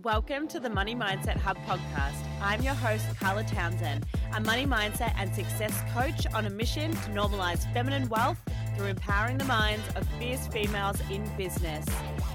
Welcome to the Money Mindset Hub podcast. I'm your host, Carla Townsend, a money mindset and success coach on a mission to normalize feminine wealth through empowering the minds of fierce females in business.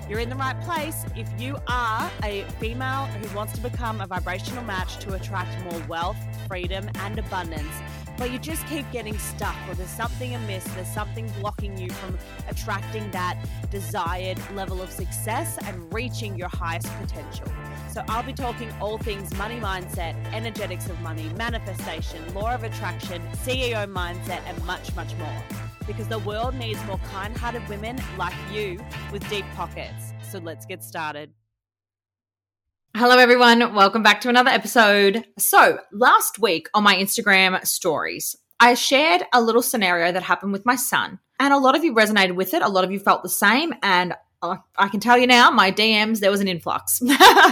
You're in the right place if you are a female who wants to become a vibrational match to attract more wealth, freedom, and abundance but you just keep getting stuck or there's something amiss, there's something blocking you from attracting that desired level of success and reaching your highest potential. So, I'll be talking all things money mindset, energetics of money, manifestation, law of attraction, CEO mindset, and much, much more. Because the world needs more kind hearted women like you with deep pockets. So, let's get started. Hello, everyone. Welcome back to another episode. So, last week on my Instagram stories, I shared a little scenario that happened with my son, and a lot of you resonated with it. A lot of you felt the same, and uh, I can tell you now, my DMs, there was an influx.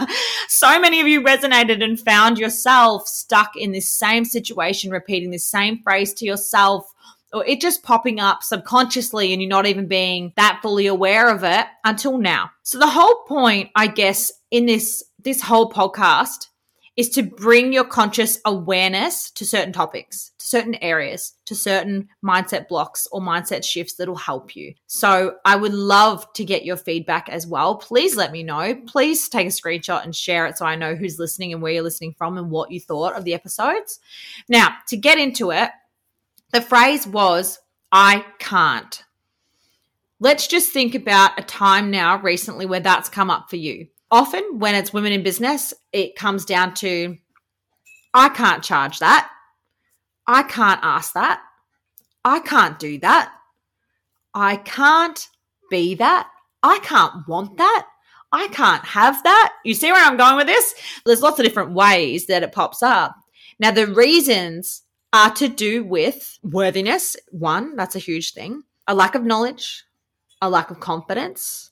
so many of you resonated and found yourself stuck in this same situation, repeating this same phrase to yourself or it just popping up subconsciously and you're not even being that fully aware of it until now. So the whole point, I guess, in this this whole podcast is to bring your conscious awareness to certain topics, to certain areas, to certain mindset blocks or mindset shifts that'll help you. So I would love to get your feedback as well. Please let me know. Please take a screenshot and share it so I know who's listening and where you're listening from and what you thought of the episodes. Now, to get into it, the phrase was, I can't. Let's just think about a time now recently where that's come up for you often when it's women in business, it comes down to I can't charge that. I can't ask that. I can't do that. I can't be that. I can't want that. I can't have that. You see where I'm going with this? There's lots of different ways that it pops up. Now, the reasons are to do with worthiness. One, that's a huge thing. A lack of knowledge, a lack of confidence,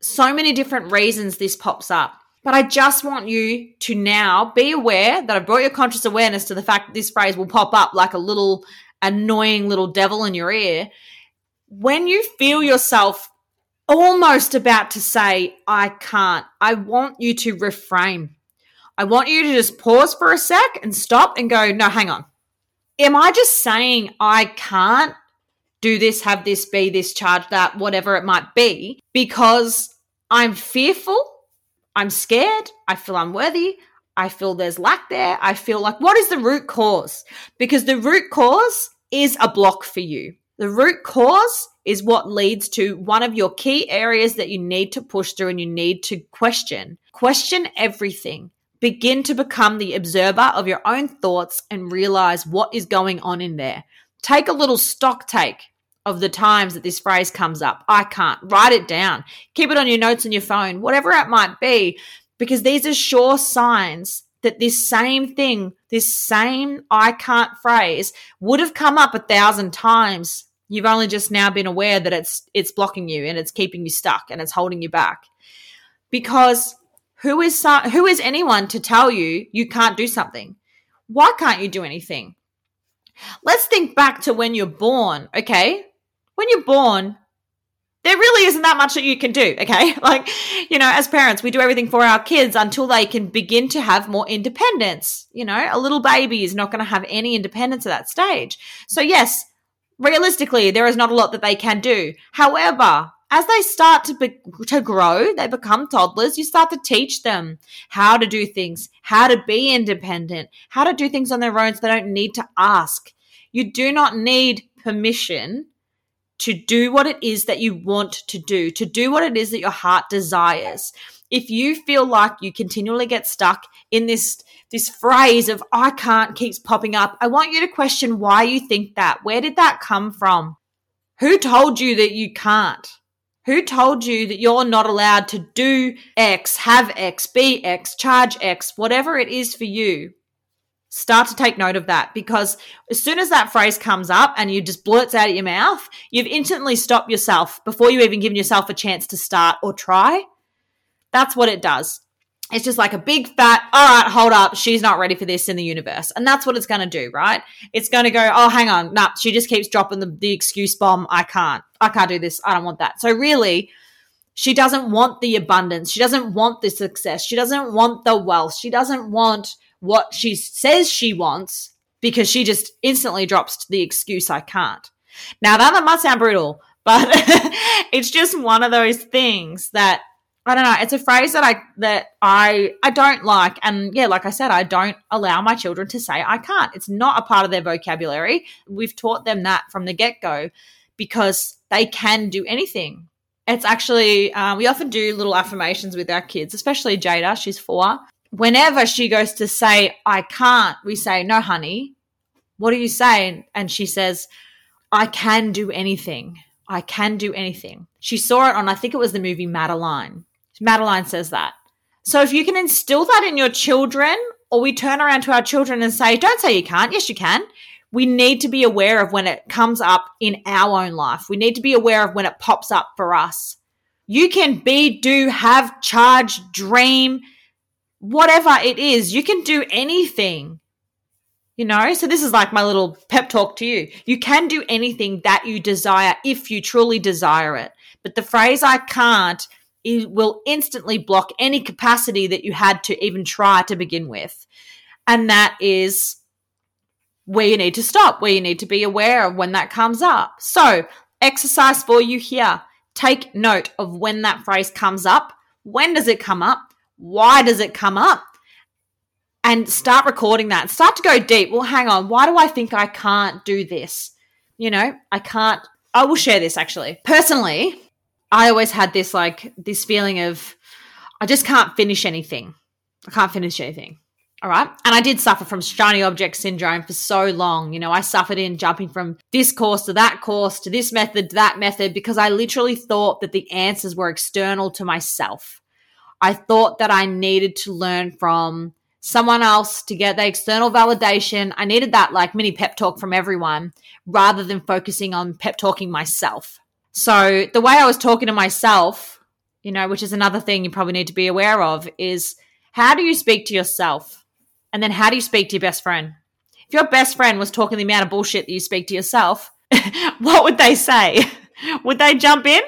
so many different reasons this pops up. But I just want you to now be aware that I've brought your conscious awareness to the fact that this phrase will pop up like a little annoying little devil in your ear. When you feel yourself almost about to say, I can't, I want you to reframe. I want you to just pause for a sec and stop and go, no, hang on. Am I just saying I can't do this, have this, be this, charge that, whatever it might be, because I'm fearful, I'm scared, I feel unworthy, I feel there's lack there, I feel like what is the root cause? Because the root cause is a block for you. The root cause is what leads to one of your key areas that you need to push through and you need to question. Question everything. Begin to become the observer of your own thoughts and realize what is going on in there. Take a little stock take of the times that this phrase comes up. I can't. Write it down. Keep it on your notes on your phone, whatever it might be, because these are sure signs that this same thing, this same I can't phrase would have come up a thousand times. You've only just now been aware that it's it's blocking you and it's keeping you stuck and it's holding you back. Because who is who is anyone to tell you you can't do something? Why can't you do anything? Let's think back to when you're born, okay? When you're born, there really isn't that much that you can do, okay? Like, you know, as parents, we do everything for our kids until they can begin to have more independence. You know, a little baby is not going to have any independence at that stage. So, yes, realistically, there is not a lot that they can do. However, as they start to be, to grow, they become toddlers. You start to teach them how to do things, how to be independent, how to do things on their own, so they don't need to ask. You do not need permission to do what it is that you want to do, to do what it is that your heart desires. If you feel like you continually get stuck in this this phrase of I can't keeps popping up, I want you to question why you think that. Where did that come from? Who told you that you can't? Who told you that you're not allowed to do X, have X, be X, charge X, whatever it is for you? Start to take note of that because as soon as that phrase comes up and you just blurts out of your mouth, you've instantly stopped yourself before you even given yourself a chance to start or try. That's what it does. It's just like a big fat, all right, hold up, she's not ready for this in the universe. And that's what it's going to do, right? It's going to go, oh, hang on, nah, she just keeps dropping the, the excuse bomb. I can't, I can't do this. I don't want that. So really, She doesn't want the abundance. She doesn't want the success. She doesn't want the wealth. She doesn't want what she says she wants because she just instantly drops the excuse, I can't. Now, that might sound brutal, but it's just one of those things that I don't know. It's a phrase that I that I I don't like, and yeah, like I said, I don't allow my children to say I can't. It's not a part of their vocabulary. We've taught them that from the get go because they can do anything. It's actually um, we often do little affirmations with our kids, especially Jada. She's four. Whenever she goes to say I can't, we say no, honey. What do you say? And she says, I can do anything. I can do anything. She saw it on, I think it was the movie Madeline Madeline says that. So if you can instill that in your children, or we turn around to our children and say, don't say you can't. Yes, you can. We need to be aware of when it comes up in our own life. We need to be aware of when it pops up for us. You can be, do, have, charge, dream, whatever it is. You can do anything. You know, so this is like my little pep talk to you. You can do anything that you desire if you truly desire it. But the phrase I can't it will instantly block any capacity that you had to even try to begin with. And that is where you need to stop, where you need to be aware of when that comes up. So, exercise for you here. Take note of when that phrase comes up. When does it come up? Why does it come up? And start recording that. Start to go deep. Well, hang on. Why do I think I can't do this? You know, I can't. I will share this actually. Personally, I always had this like this feeling of I just can't finish anything. I can't finish anything. All right. And I did suffer from shiny object syndrome for so long. You know, I suffered in jumping from this course to that course to this method to that method because I literally thought that the answers were external to myself. I thought that I needed to learn from someone else to get the external validation. I needed that like mini pep talk from everyone rather than focusing on pep talking myself. So the way I was talking to myself, you know, which is another thing you probably need to be aware of, is how do you speak to yourself? And then how do you speak to your best friend? If your best friend was talking the amount of bullshit that you speak to yourself, what would they say? would they jump in?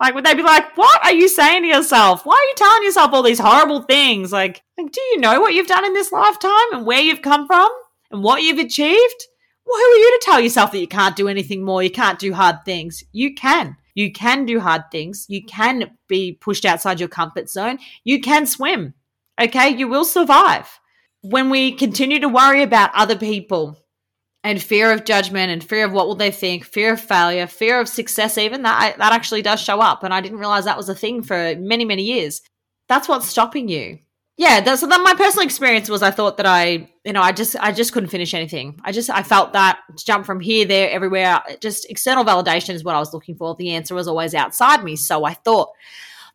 Like, would they be like, what are you saying to yourself? Why are you telling yourself all these horrible things? Like, like, do you know what you've done in this lifetime and where you've come from and what you've achieved? Well, who are you to tell yourself that you can't do anything more? You can't do hard things. You can. You can do hard things. You can be pushed outside your comfort zone. You can swim. Okay. You will survive. When we continue to worry about other people and fear of judgment and fear of what will they think, fear of failure, fear of success, even that, that actually does show up. And I didn't realize that was a thing for many, many years. That's what's stopping you yeah that's so my personal experience was i thought that i you know i just i just couldn't finish anything. I just i felt that jump from here there everywhere just external validation is what i was looking for. The answer was always outside me so i thought.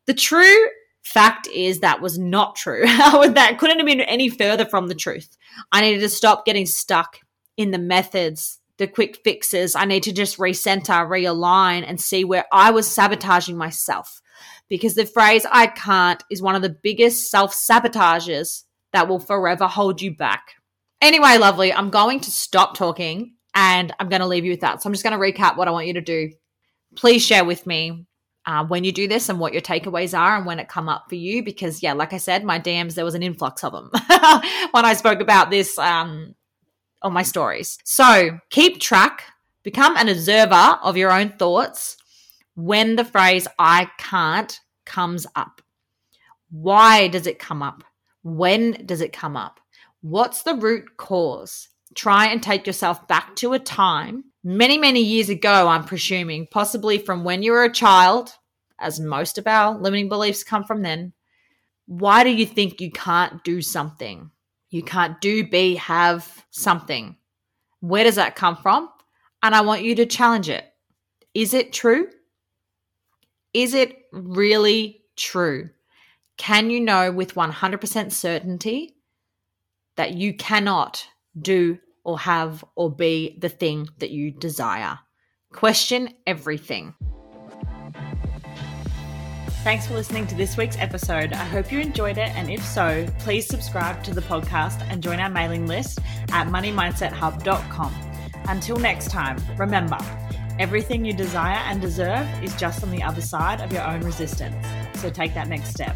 The true fact is that was not true. That couldn't have been any further from the truth. I needed to stop getting stuck in the methods the quick fixes. I need to just recenter realign and see where i was sabotaging myself because the phrase I can't is one of the biggest self sabotages that will forever hold you back. Anyway, lovely, I'm going to stop talking and I'm going to leave you with that. So I'm just going to recap what I want you to do. Please share with me uh, when you do this and what your takeaways are and when it come up for you because yeah like i said my dms there was an influx of them when i spoke about this um, on my stories so keep track become an observer of your own thoughts when the phrase I can't comes up. Why does it come up? When does it come up? What's the root cause? Try and take yourself back to a time many, many years ago, I'm presuming, possibly from when you were a child, as most of our limiting beliefs come from then. Why do you think you can't do something? You can't do, be, have something. Where does that come from? And I want you to challenge it. Is it true? Is it really true? Can you know with 100% certainty that you cannot do or have or be the thing that you desire? Question everything. Thanks for listening to this week's episode. I hope you enjoyed it, and if so, please subscribe to the podcast and join our mailing list at moneymindset.hub.com. Until next time, remember Everything you desire and deserve is just on the other side of your own resistance. So take that next step.